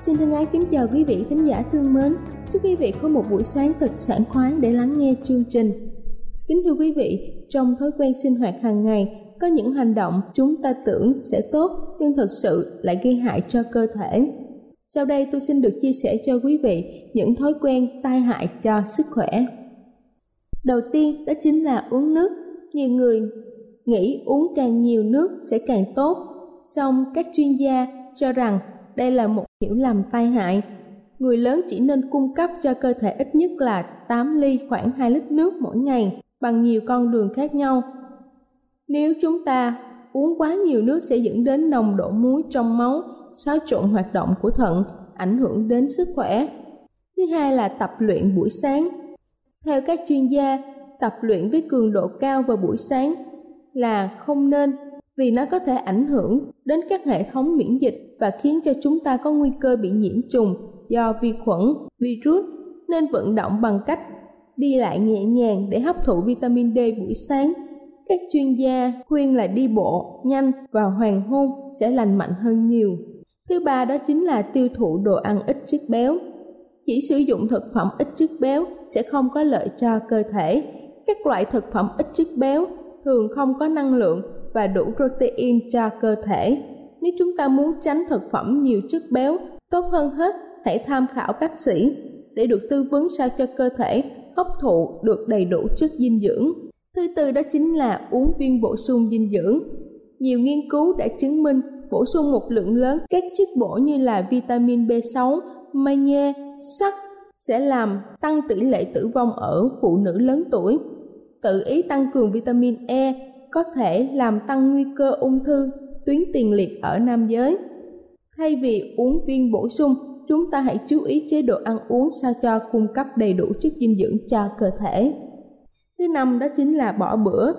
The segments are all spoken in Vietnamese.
Xin thân ái kính chào quý vị khán giả thương mến. Chúc quý vị có một buổi sáng thật sảng khoái để lắng nghe chương trình. Kính thưa quý vị, trong thói quen sinh hoạt hàng ngày, có những hành động chúng ta tưởng sẽ tốt nhưng thực sự lại gây hại cho cơ thể. Sau đây tôi xin được chia sẻ cho quý vị những thói quen tai hại cho sức khỏe. Đầu tiên đó chính là uống nước. Nhiều người nghĩ uống càng nhiều nước sẽ càng tốt, song các chuyên gia cho rằng đây là một hiểu lầm tai hại. Người lớn chỉ nên cung cấp cho cơ thể ít nhất là 8 ly khoảng 2 lít nước mỗi ngày bằng nhiều con đường khác nhau. Nếu chúng ta uống quá nhiều nước sẽ dẫn đến nồng độ muối trong máu, xáo trộn hoạt động của thận, ảnh hưởng đến sức khỏe. Thứ hai là tập luyện buổi sáng. Theo các chuyên gia, tập luyện với cường độ cao vào buổi sáng là không nên vì nó có thể ảnh hưởng đến các hệ thống miễn dịch và khiến cho chúng ta có nguy cơ bị nhiễm trùng do vi khuẩn, virus nên vận động bằng cách đi lại nhẹ nhàng để hấp thụ vitamin D buổi sáng. Các chuyên gia khuyên là đi bộ nhanh vào hoàng hôn sẽ lành mạnh hơn nhiều. Thứ ba đó chính là tiêu thụ đồ ăn ít chất béo. Chỉ sử dụng thực phẩm ít chất béo sẽ không có lợi cho cơ thể. Các loại thực phẩm ít chất béo thường không có năng lượng và đủ protein cho cơ thể. Nếu chúng ta muốn tránh thực phẩm nhiều chất béo, tốt hơn hết hãy tham khảo bác sĩ để được tư vấn sao cho cơ thể hấp thụ được đầy đủ chất dinh dưỡng. Thứ tư đó chính là uống viên bổ sung dinh dưỡng. Nhiều nghiên cứu đã chứng minh bổ sung một lượng lớn các chất bổ như là vitamin B6, magie, sắt sẽ làm tăng tỷ lệ tử vong ở phụ nữ lớn tuổi. Tự ý tăng cường vitamin E có thể làm tăng nguy cơ ung thư tuyến tiền liệt ở nam giới. Thay vì uống viên bổ sung, chúng ta hãy chú ý chế độ ăn uống sao cho cung cấp đầy đủ chất dinh dưỡng cho cơ thể. Thứ năm đó chính là bỏ bữa.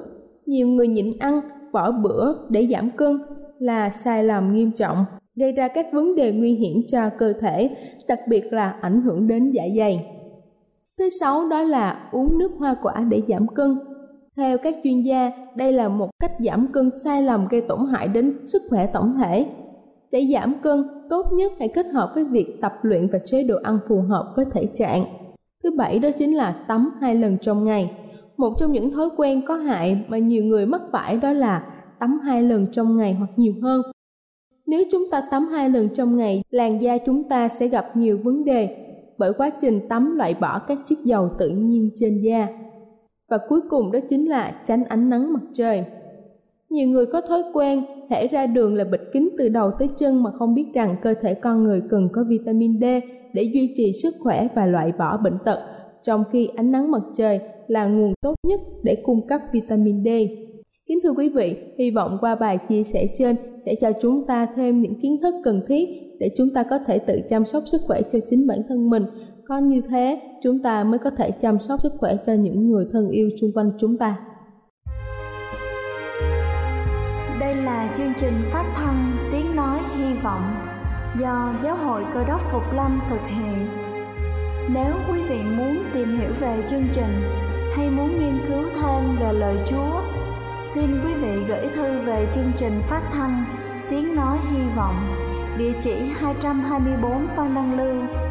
Nhiều người nhịn ăn, bỏ bữa để giảm cân là sai lầm nghiêm trọng, gây ra các vấn đề nguy hiểm cho cơ thể, đặc biệt là ảnh hưởng đến dạ dày. Thứ sáu đó là uống nước hoa quả để giảm cân. Theo các chuyên gia, đây là một cách giảm cân sai lầm gây tổn hại đến sức khỏe tổng thể. Để giảm cân, tốt nhất hãy kết hợp với việc tập luyện và chế độ ăn phù hợp với thể trạng. Thứ bảy đó chính là tắm hai lần trong ngày. Một trong những thói quen có hại mà nhiều người mắc phải đó là tắm hai lần trong ngày hoặc nhiều hơn. Nếu chúng ta tắm hai lần trong ngày, làn da chúng ta sẽ gặp nhiều vấn đề bởi quá trình tắm loại bỏ các chất dầu tự nhiên trên da. Và cuối cùng đó chính là tránh ánh nắng mặt trời. Nhiều người có thói quen thể ra đường là bịt kính từ đầu tới chân mà không biết rằng cơ thể con người cần có vitamin D để duy trì sức khỏe và loại bỏ bệnh tật, trong khi ánh nắng mặt trời là nguồn tốt nhất để cung cấp vitamin D. Kính thưa quý vị, hy vọng qua bài chia sẻ trên sẽ cho chúng ta thêm những kiến thức cần thiết để chúng ta có thể tự chăm sóc sức khỏe cho chính bản thân mình. Có như thế, chúng ta mới có thể chăm sóc sức khỏe cho những người thân yêu xung quanh chúng ta. Đây là chương trình phát thanh Tiếng Nói Hy Vọng do Giáo hội Cơ đốc Phục Lâm thực hiện. Nếu quý vị muốn tìm hiểu về chương trình hay muốn nghiên cứu thêm về lời Chúa, xin quý vị gửi thư về chương trình phát thanh Tiếng Nói Hy Vọng, địa chỉ 224 Phan Đăng Lưu,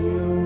you.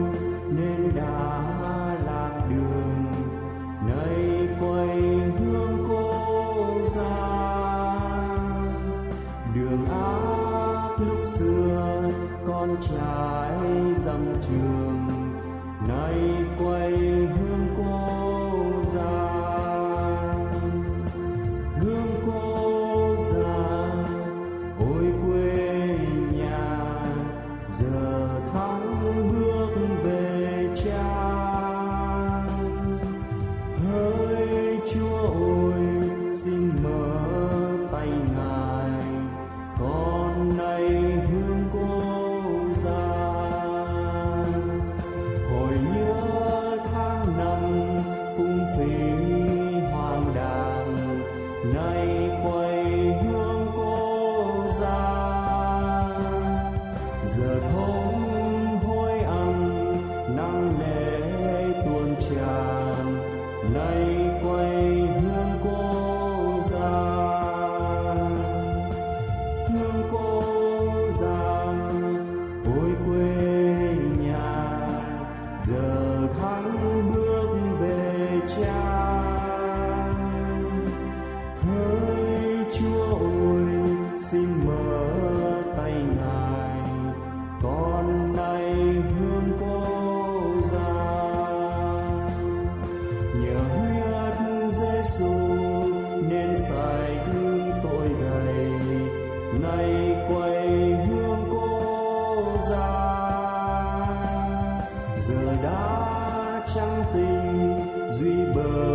Kính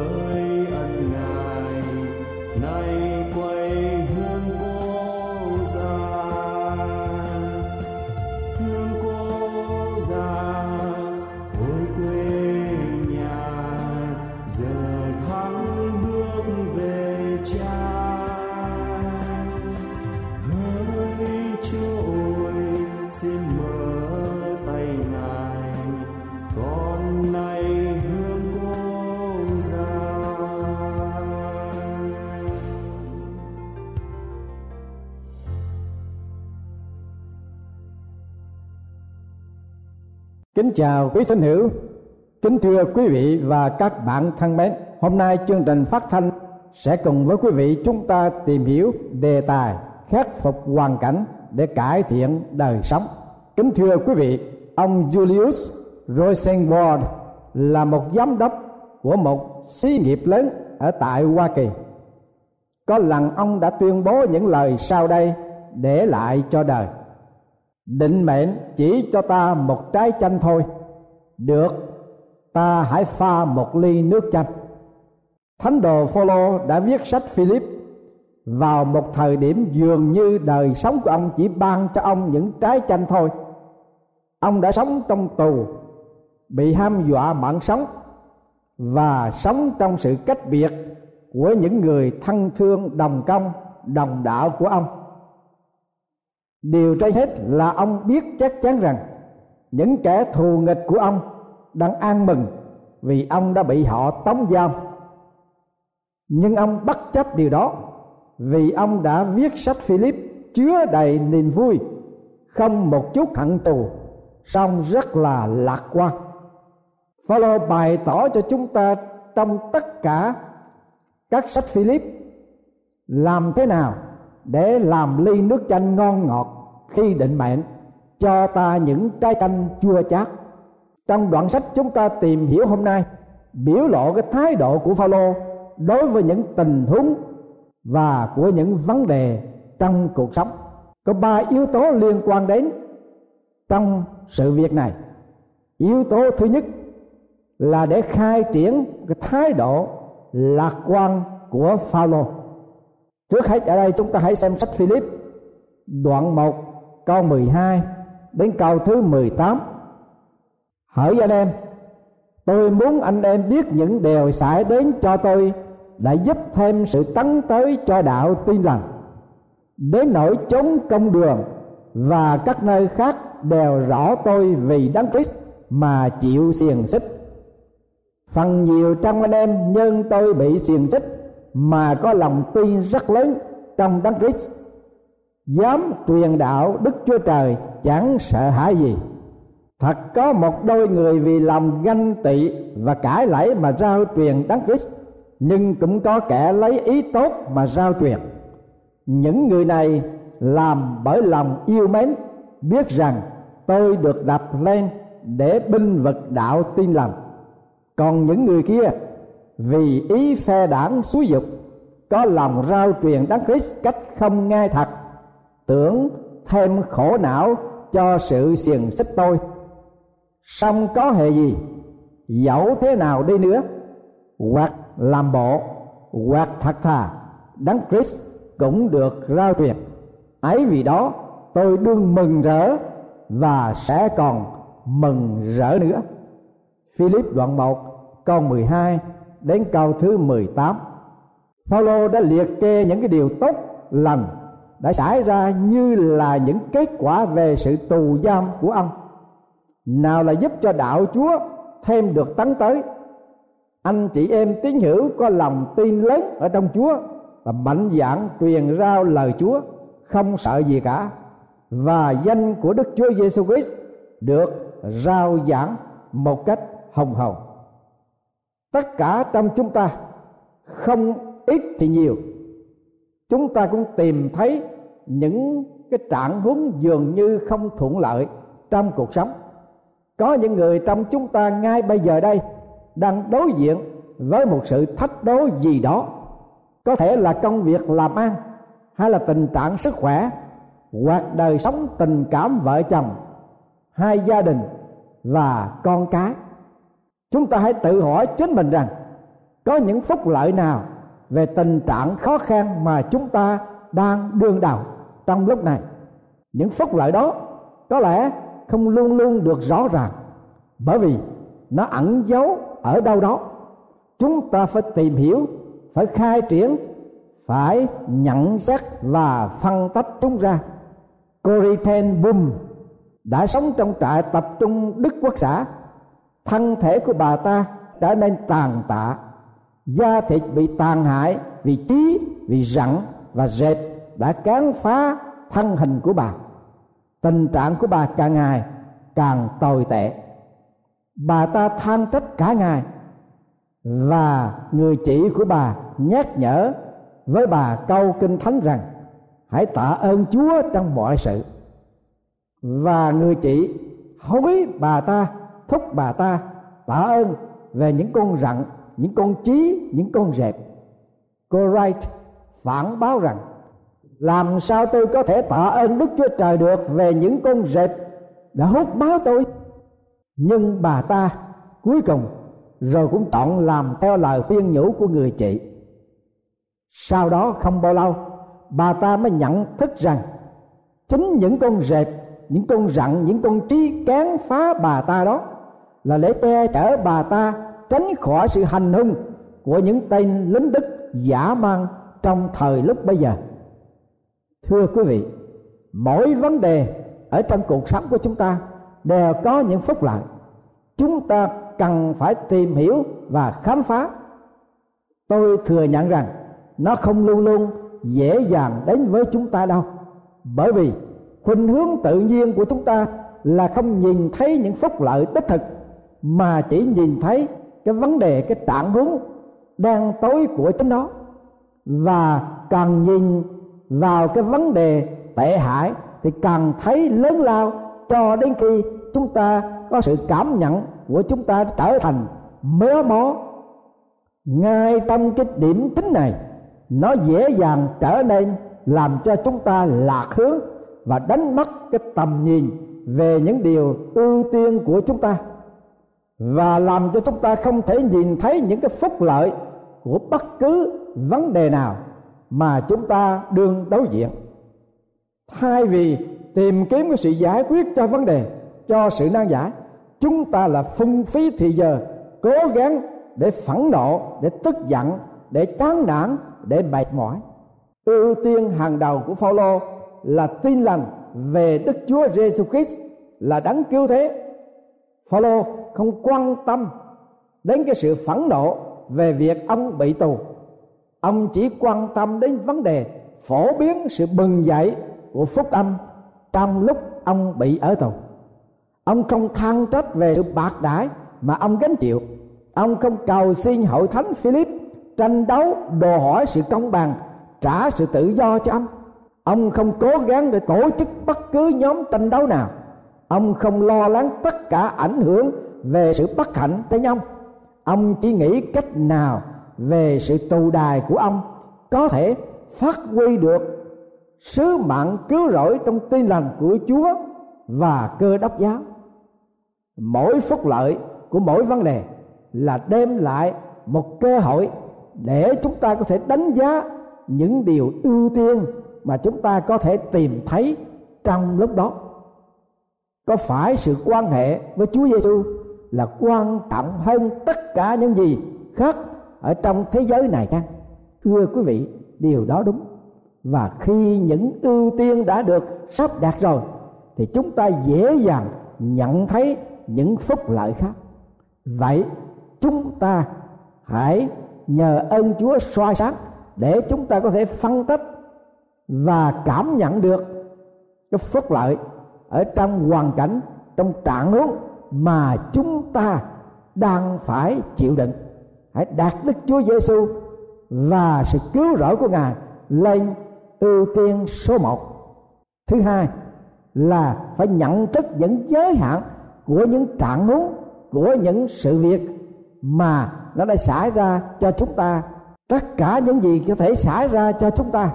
chào quý thân hữu, kính thưa quý vị và các bạn thân mến. Hôm nay chương trình phát thanh sẽ cùng với quý vị chúng ta tìm hiểu đề tài khắc phục hoàn cảnh để cải thiện đời sống. Kính thưa quý vị, ông Julius Rosenwald là một giám đốc của một xí nghiệp lớn ở tại Hoa Kỳ. Có lần ông đã tuyên bố những lời sau đây để lại cho đời định mệnh chỉ cho ta một trái chanh thôi. Được, ta hãy pha một ly nước chanh. Thánh đồ phaolô đã viết sách philip. Vào một thời điểm dường như đời sống của ông chỉ ban cho ông những trái chanh thôi. Ông đã sống trong tù, bị ham dọa mạng sống, và sống trong sự cách biệt của những người thân thương, đồng công, đồng đạo của ông điều trên hết là ông biết chắc chắn rằng những kẻ thù nghịch của ông đang an mừng vì ông đã bị họ tống giam. Nhưng ông bất chấp điều đó vì ông đã viết sách Philip chứa đầy niềm vui, không một chút hận tù song rất là lạc quan. Phaolô bày tỏ cho chúng ta trong tất cả các sách Philip làm thế nào để làm ly nước chanh ngon ngọt khi định mệnh, cho ta những trái chanh chua chát. Trong đoạn sách chúng ta tìm hiểu hôm nay, biểu lộ cái thái độ của Phaolô đối với những tình huống và của những vấn đề trong cuộc sống. Có ba yếu tố liên quan đến trong sự việc này. Yếu tố thứ nhất là để khai triển cái thái độ lạc quan của Phaolô. Trước hết ở đây chúng ta hãy xem sách Philip đoạn 1 câu 12 đến câu thứ 18. Hỡi anh em, tôi muốn anh em biết những điều xảy đến cho tôi đã giúp thêm sự tấn tới cho đạo tin lành đến nỗi chống công đường và các nơi khác đều rõ tôi vì đấng Christ mà chịu xiềng xích phần nhiều trong anh em nhân tôi bị xiềng xích mà có lòng tin rất lớn trong đấng Christ. Dám truyền đạo Đức Chúa Trời chẳng sợ hãi gì. Thật có một đôi người vì lòng ganh tị và cãi lẫy mà rao truyền đấng Christ, nhưng cũng có kẻ lấy ý tốt mà rao truyền. Những người này làm bởi lòng yêu mến, biết rằng tôi được đặt lên để binh vực đạo tin lành. Còn những người kia vì ý phe đảng xúi dục, có lòng rao truyền đấng Christ cách không ngay thật, tưởng thêm khổ não cho sự xiềng xích tôi. Song có hề gì, dẫu thế nào đi nữa, hoặc làm bộ, hoặc thật thà, đấng Christ cũng được rao truyền. Ấy vì đó, tôi đương mừng rỡ và sẽ còn mừng rỡ nữa. Philip đoạn 1 câu 12 đến câu thứ 18 Phaolô đã liệt kê những cái điều tốt lành đã xảy ra như là những kết quả về sự tù giam của ông. Nào là giúp cho đạo Chúa thêm được tấn tới. Anh chị em tín hữu có lòng tin lớn ở trong Chúa và mạnh dạn truyền rao lời Chúa, không sợ gì cả. Và danh của Đức Chúa Giêsu Christ được rao giảng một cách hồng hồng tất cả trong chúng ta không ít thì nhiều. Chúng ta cũng tìm thấy những cái trạng huống dường như không thuận lợi trong cuộc sống. Có những người trong chúng ta ngay bây giờ đây đang đối diện với một sự thách đố gì đó. Có thể là công việc làm ăn hay là tình trạng sức khỏe, hoặc đời sống tình cảm vợ chồng, hai gia đình và con cái chúng ta hãy tự hỏi chính mình rằng, có những phúc lợi nào về tình trạng khó khăn mà chúng ta đang đương đầu trong lúc này? Những phúc lợi đó có lẽ không luôn luôn được rõ ràng, bởi vì nó ẩn giấu ở đâu đó. Chúng ta phải tìm hiểu, phải khai triển, phải nhận xét và phân tách chúng ra. Corrie ten Boom đã sống trong trại tập trung Đức Quốc xã thân thể của bà ta trở nên tàn tạ. Da thịt bị tàn hại vì trí, vì rặn và dệt đã cán phá thân hình của bà. Tình trạng của bà càng ngày càng tồi tệ. Bà ta than trách cả ngày và người chị của bà nhắc nhở với bà câu kinh thánh rằng, hãy tạ ơn chúa trong mọi sự. Và người chị hối bà ta thúc bà ta tạ ơn về những con rặng những con trí, những con dẹp cô Wright phản báo rằng, làm sao tôi có thể tạ ơn đức chúa trời được về những con dẹp đã hút máu tôi? Nhưng bà ta cuối cùng rồi cũng chọn làm theo lời khuyên nhủ của người chị. Sau đó không bao lâu, bà ta mới nhận thức rằng chính những con rệp, những con rặn, những con trí cán phá bà ta đó là để che chở bà ta tránh khỏi sự hành hung của những tên lính đức giả mang trong thời lúc bây giờ. Thưa quý vị, mỗi vấn đề ở trong cuộc sống của chúng ta đều có những phúc lợi. Chúng ta cần phải tìm hiểu và khám phá. Tôi thừa nhận rằng nó không luôn luôn dễ dàng đến với chúng ta đâu, bởi vì khuynh hướng tự nhiên của chúng ta là không nhìn thấy những phúc lợi đích thực mà chỉ nhìn thấy cái vấn đề, cái trạng huống đang tối của chính nó, và càng nhìn vào cái vấn đề tệ hại thì càng thấy lớn lao, cho đến khi chúng ta có sự cảm nhận của chúng ta trở thành méo mó. Ngay trong cái điểm chính này, nó dễ dàng trở nên làm cho chúng ta lạc hướng và đánh mất cái tầm nhìn về những điều ưu tiên của chúng ta và làm cho chúng ta không thể nhìn thấy những cái phúc lợi của bất cứ vấn đề nào mà chúng ta đương đối diện thay vì tìm kiếm cái sự giải quyết cho vấn đề, cho sự nan giải, chúng ta là phung phí thì giờ cố gắng để phẫn nộ, để tức giận, để chán nản, để mệt mỏi ưu tiên hàng đầu của Phaolô là tin lành về Đức Chúa Giêsu Christ là đấng cứu thế. Phaolô không quan tâm đến cái sự phẫn nộ về việc ông bị tù. Ông chỉ quan tâm đến vấn đề phổ biến sự bừng dậy của phúc âm trong lúc ông bị ở tù. Ông không than trách về sự bạc đãi mà ông gánh chịu. Ông không cầu xin hội thánh Philip tranh đấu đòi hỏi sự công bằng, trả sự tự do cho ông ông không cố gắng để tổ chức bất cứ nhóm tranh đấu nào ông không lo lắng tất cả ảnh hưởng về sự bất hạnh tới ông ông chỉ nghĩ cách nào về sự tù đài của ông có thể phát huy được sứ mạng cứu rỗi trong tin lành của Chúa và cơ đốc giáo. Mỗi phúc lợi của mỗi vấn đề là đem lại một cơ hội để chúng ta có thể đánh giá những điều ưu tiên mà chúng ta có thể tìm thấy trong lúc đó có phải sự quan hệ với Chúa Giêsu là quan trọng hơn tất cả những gì khác ở trong thế giới này chăng thưa quý vị, điều đó đúng. Và khi những ưu tiên đã được sắp đặt rồi, thì chúng ta dễ dàng nhận thấy những phúc lợi khác. Vậy, chúng ta hãy nhờ ơn Chúa soi sáng để chúng ta có thể phân tích và cảm nhận được cái phúc lợi ở trong hoàn cảnh, trong trạng huống mà chúng ta đang phải chịu đựng. Hãy đạt Đức Chúa Giêsu và sự cứu rỗi của Ngài lên ưu tiên số một. Thứ hai là phải nhận thức những giới hạn của những trạng huống, của những sự việc mà nó đã xảy ra cho chúng ta. Tất cả những gì có thể xảy ra cho chúng ta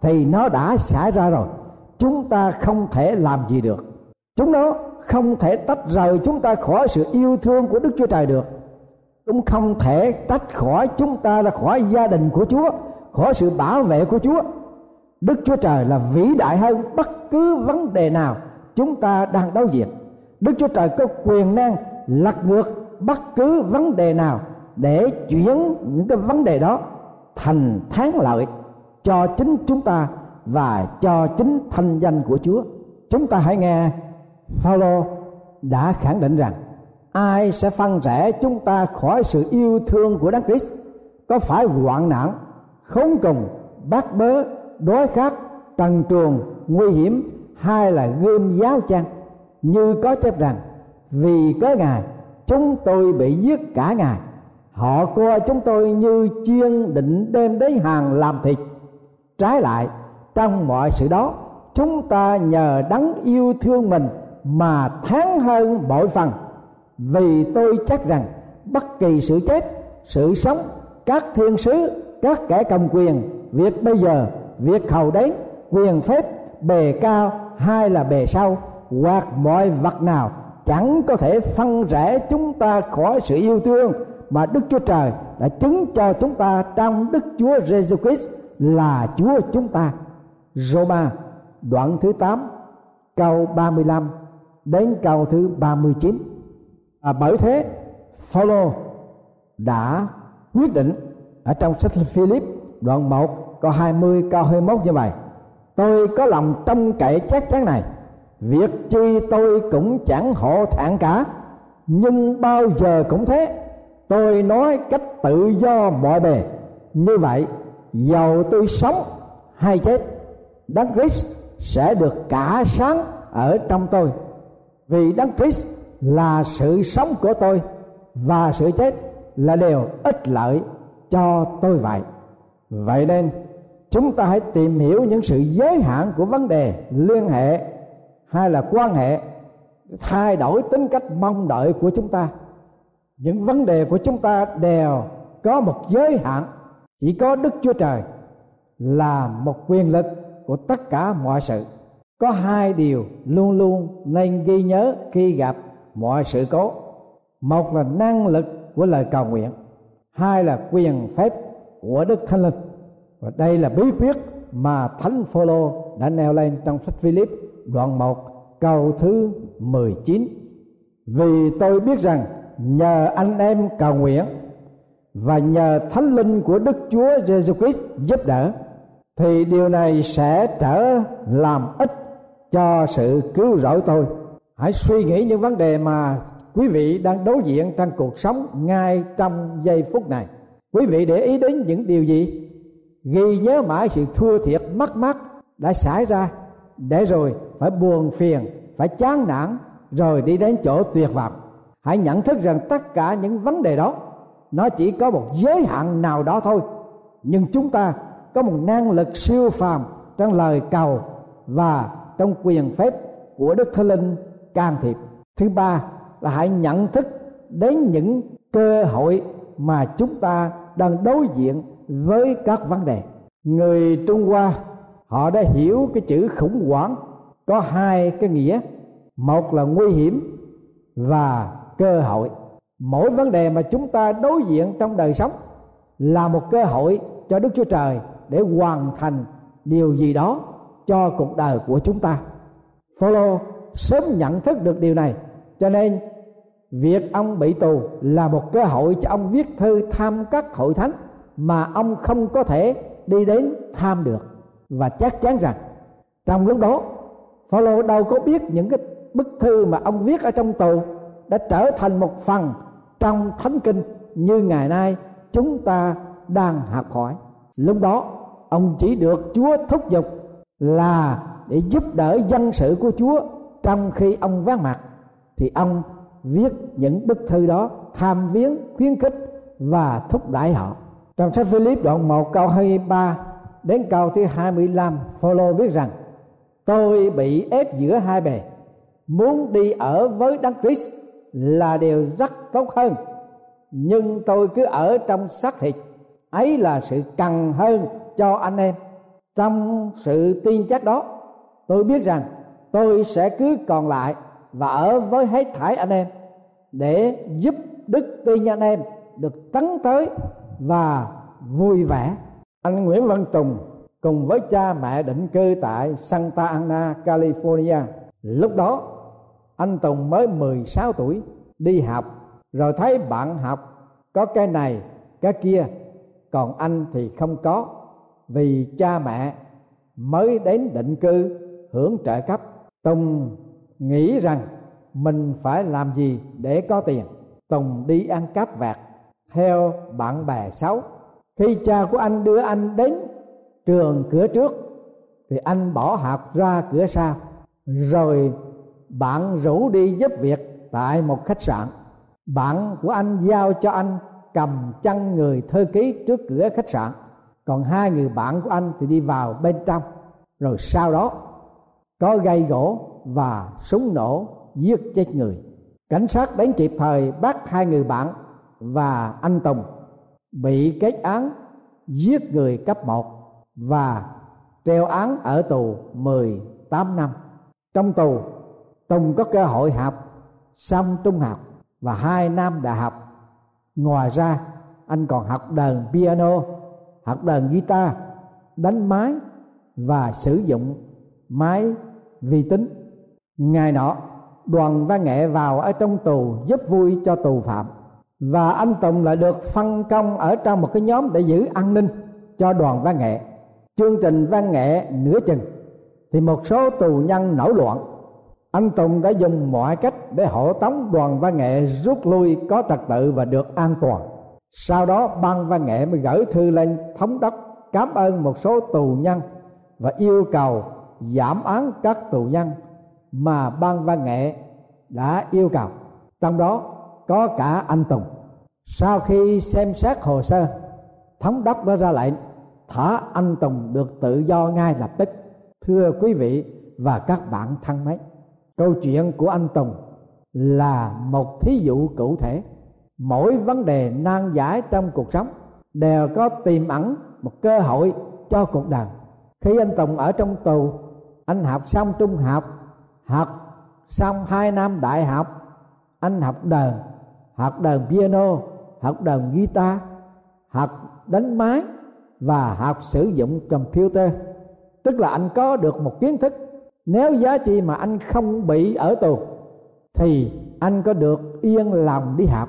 thì nó đã xảy ra rồi. Chúng ta không thể làm gì được chúng nó không thể tách rời chúng ta khỏi sự yêu thương của đức chúa trời được. Cũng không thể tách khỏi chúng ta ra khỏi gia đình của chúa, khỏi sự bảo vệ của chúa. Đức chúa trời là vĩ đại hơn bất cứ vấn đề nào chúng ta đang đối diện. Đức chúa trời có quyền năng lật ngược bất cứ vấn đề nào để chuyển những cái vấn đề đó thành thắng lợi cho chính chúng ta và cho chính thanh danh của Chúa. Chúng ta hãy nghe Phaolô đã khẳng định rằng ai sẽ phân rẽ chúng ta khỏi sự yêu thương của Đấng Christ, có phải hoạn nạn, khốn cùng, bắt bớ, đói khát, trần truồng, nguy hiểm hay là gươm giáo chăng như có chép rằng, vì có ngài, chúng tôi bị giết cả ngày họ coi chúng tôi như chiên định đem đến hàng làm thịt. Trái lại, trong mọi sự đó, chúng ta nhờ đấng yêu thương mình mà thắng hơn mọi phần vì tôi chắc rằng bất kỳ sự chết, sự sống, các thiên sứ, các kẻ cầm quyền, việc bây giờ, việc hầu đến, quyền phép, bề cao hay là bề sau, hoặc mọi vật nào chẳng có thể phân rẽ chúng ta khỏi sự yêu thương mà Đức Chúa Trời đã chứng cho chúng ta trong Đức Chúa Giêsu Christ là Chúa chúng ta. Roma đoạn thứ 8 câu 35 đến câu thứ 39. À, bởi thế Phaolô đã quyết định ở trong sách Philip đoạn 1 câu 20 câu 21 như vậy. Tôi có lòng trong cậy chắc chắn này việc chi tôi cũng chẳng hộ thẹn cả nhưng bao giờ cũng thế tôi nói cách tự do mọi bề như vậy giàu tôi sống hay chết đấng Christ sẽ được cả sáng ở trong tôi vì đấng Christ là sự sống của tôi và sự chết là điều ích lợi cho tôi vậy. Vậy nên, chúng ta hãy tìm hiểu những sự giới hạn của vấn đề liên hệ hay là quan hệ, thay đổi tính cách mong đợi của chúng ta. Những vấn đề của chúng ta đều có một giới hạn. Chỉ có đức chúa trời là một quyền lực của tất cả mọi sự có hai điều luôn luôn nên ghi nhớ khi gặp mọi sự cố. Một là năng lực của lời cầu nguyện. Hai là quyền phép của đức thánh linh. Và đây là bí quyết mà thánh phaolô đã nêu lên trong sách Philip đoạn 1 câu thứ 19 vì tôi biết rằng nhờ anh em cầu nguyện và nhờ thánh linh của Đức Chúa Jesus Christ giúp đỡ, thì điều này sẽ trở làm ích cho sự cứu rỗi tôi. Hãy suy nghĩ những vấn đề mà quý vị đang đối diện trong cuộc sống ngay trong giây phút này. Quý vị để ý đến những điều gì? Ghi nhớ mãi sự thua thiệt mất mát đã xảy ra. Để rồi phải buồn phiền, phải chán nản, rồi đi đến chỗ tuyệt vọng. Hãy nhận thức rằng tất cả những vấn đề đó, nó chỉ có một giới hạn nào đó thôi. Nhưng chúng ta có một năng lực siêu phàm trong lời cầu và trong quyền phép của đức thánh linh can thiệp. Thứ ba là hãy nhận thức đến những cơ hội mà chúng ta đang đối diện với các vấn đề. Người trung hoa, họ đã hiểu cái chữ khủng hoảng. Có hai cái nghĩa. Một là nguy hiểm và cơ hội. Mỗi vấn đề mà chúng ta đối diện trong đời sống là một cơ hội cho đức chúa trời để hoàn thành điều gì đó cho cuộc đời của chúng ta. Phaolô sớm nhận thức được điều này, cho nên việc ông bị tù là một cơ hội cho ông viết thư tham các hội thánh mà ông không có thể đi đến tham được. Và chắc chắn rằng, trong lúc đó, Phaolô đâu có biết những cái bức thư mà ông viết ở trong tù đã trở thành một phần trong thánh kinh như ngày nay chúng ta đang học hỏi. Lúc đó, ông chỉ được chúa thúc giục là để giúp đỡ dân sự của chúa trong khi ông vắng mặt. Thì ông viết những bức thư đó tham viếng, khuyến khích và thúc đẩy họ. Trong sách Philip đoạn 1 câu 23 đến câu thứ 25 Phaolô viết rằng, tôi bị ép giữa hai bề. Muốn đi ở với đấng Christ là điều rất tốt hơn. Nhưng tôi cứ ở trong xác thịt. Ấy là sự cần hơn cho anh em trong sự tin chắc đó tôi biết rằng tôi sẽ cứ còn lại và ở với hết thải anh em để giúp đức tin anh em được tấn tới và vui vẻ anh Nguyễn Văn Tùng cùng với cha mẹ định cư tại Santa Ana, California. Lúc đó anh Tùng mới 16 tuổi đi học rồi thấy bạn học có cái này cái kia còn anh thì không có vì cha mẹ mới đến định cư hưởng trợ cấp. Tùng nghĩ rằng mình phải làm gì để có tiền. Tùng đi ăn cắp vặt theo bạn bè xấu. Khi cha của anh đưa anh đến trường cửa trước, thì anh bỏ học ra cửa sau. Rồi bạn rủ đi giúp việc tại một khách sạn. Bạn của anh giao cho anh cầm chân người thư ký trước cửa khách sạn còn hai người bạn của anh thì đi vào bên trong rồi sau đó có gây gỗ và súng nổ giết chết người cảnh sát đến kịp thời bắt hai người bạn và anh tùng bị kết án giết người cấp 1 và treo án ở tù 18 năm. Trong tù, Tùng có cơ hội học xong trung học và hai năm đại học. Ngoài ra, anh còn học đờn piano, hoặc đàn guitar, đánh máy và sử dụng máy vi tính. Ngày nọ, đoàn văn nghệ vào ở trong tù giúp vui cho tù phạm. Và anh Tùng lại được phân công ở trong một cái nhóm để giữ an ninh cho đoàn văn nghệ. Chương trình văn nghệ nửa chừng thì một số tù nhân nổi loạn. Anh Tùng đã dùng mọi cách để hộ tống đoàn văn nghệ rút lui có trật tự và được an toàn sau đó ban văn nghệ mới gửi thư lên thống đốc cảm ơn một số tù nhân và yêu cầu giảm án các tù nhân mà ban văn nghệ đã yêu cầu. Trong đó có cả anh Tùng. Sau khi xem xét hồ sơ, thống đốc đã ra lệnh thả anh Tùng được tự do ngay lập tức. Thưa quý vị và các bạn thân mến, câu chuyện của anh Tùng là một thí dụ cụ thể mỗi vấn đề nan giải trong cuộc sống đều có tiềm ẩn một cơ hội cho cuộc đời. Khi anh Tùng ở trong tù, anh học xong trung học học xong hai năm đại học, anh học đờn học đờn piano, học đờn guitar, học đánh máy và học sử dụng computer. Tức là anh có được một kiến thức. Nếu giá trị mà anh không bị ở tù, thì anh có được yên lòng đi học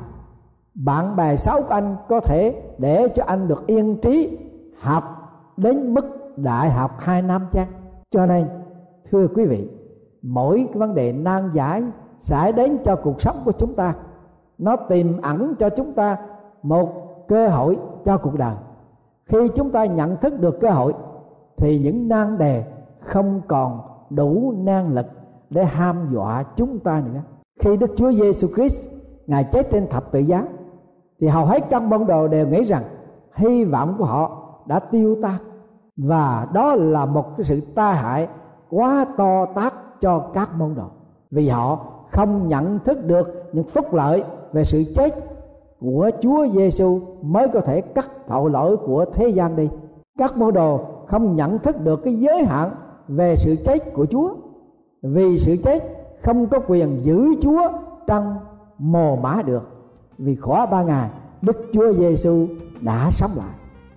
bạn bè xấu của anh có thể để cho anh được yên trí, học đến mức đại học hai năm chăng? Cho nên, thưa quý vị, mỗi cái vấn đề nan giải xảy đến cho cuộc sống của chúng ta. Nó tìm ẩn cho chúng ta một cơ hội cho cuộc đời. Khi chúng ta nhận thức được cơ hội, thì những nan đề không còn đủ năng lực để ham dọa chúng ta nữa. Khi Đức Chúa Giêsu Christ, ngài chết trên thập tự giá thì hầu hết các môn đồ đều nghĩ rằng hy vọng của họ đã tiêu tan. Và đó là một cái sự tai hại quá to tát cho các môn đồ. Vì họ không nhận thức được những phúc lợi về sự chết của Chúa Giêsu mới có thể cắt tội lỗi của thế gian đi. Các môn đồ không nhận thức được cái giới hạn về sự chết của Chúa. Vì sự chết không có quyền giữ Chúa trong mồ mã được vì khỏi ba ngày Đức Chúa Giêsu đã sống lại.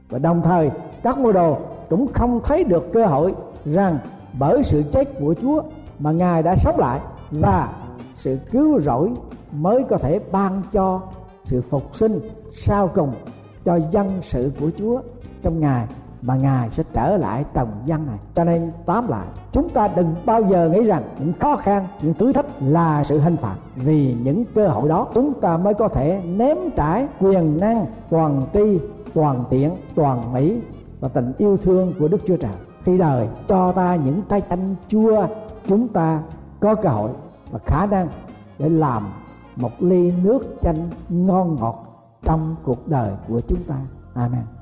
Và đồng thời, các môn đồ cũng không thấy được cơ hội rằng bởi sự chết của Chúa mà Ngài đã sống lại và sự cứu rỗi mới có thể ban cho sự phục sinh sau cùng cho dân sự của Chúa trong Ngài mà Ngài sẽ trở lại trồng dân này. Cho nên tóm lại, chúng ta đừng bao giờ nghĩ rằng những khó khăn, những thử thách là sự hình phạt. Vì những cơ hội đó chúng ta mới có thể nếm trải quyền năng, toàn tri, toàn tiện, toàn mỹ và tình yêu thương của Đức Chúa Trời. Khi đời cho ta những trái chanh chua, chúng ta có cơ hội và khả năng để làm một ly nước chanh ngon ngọt trong cuộc đời của chúng ta. Amen.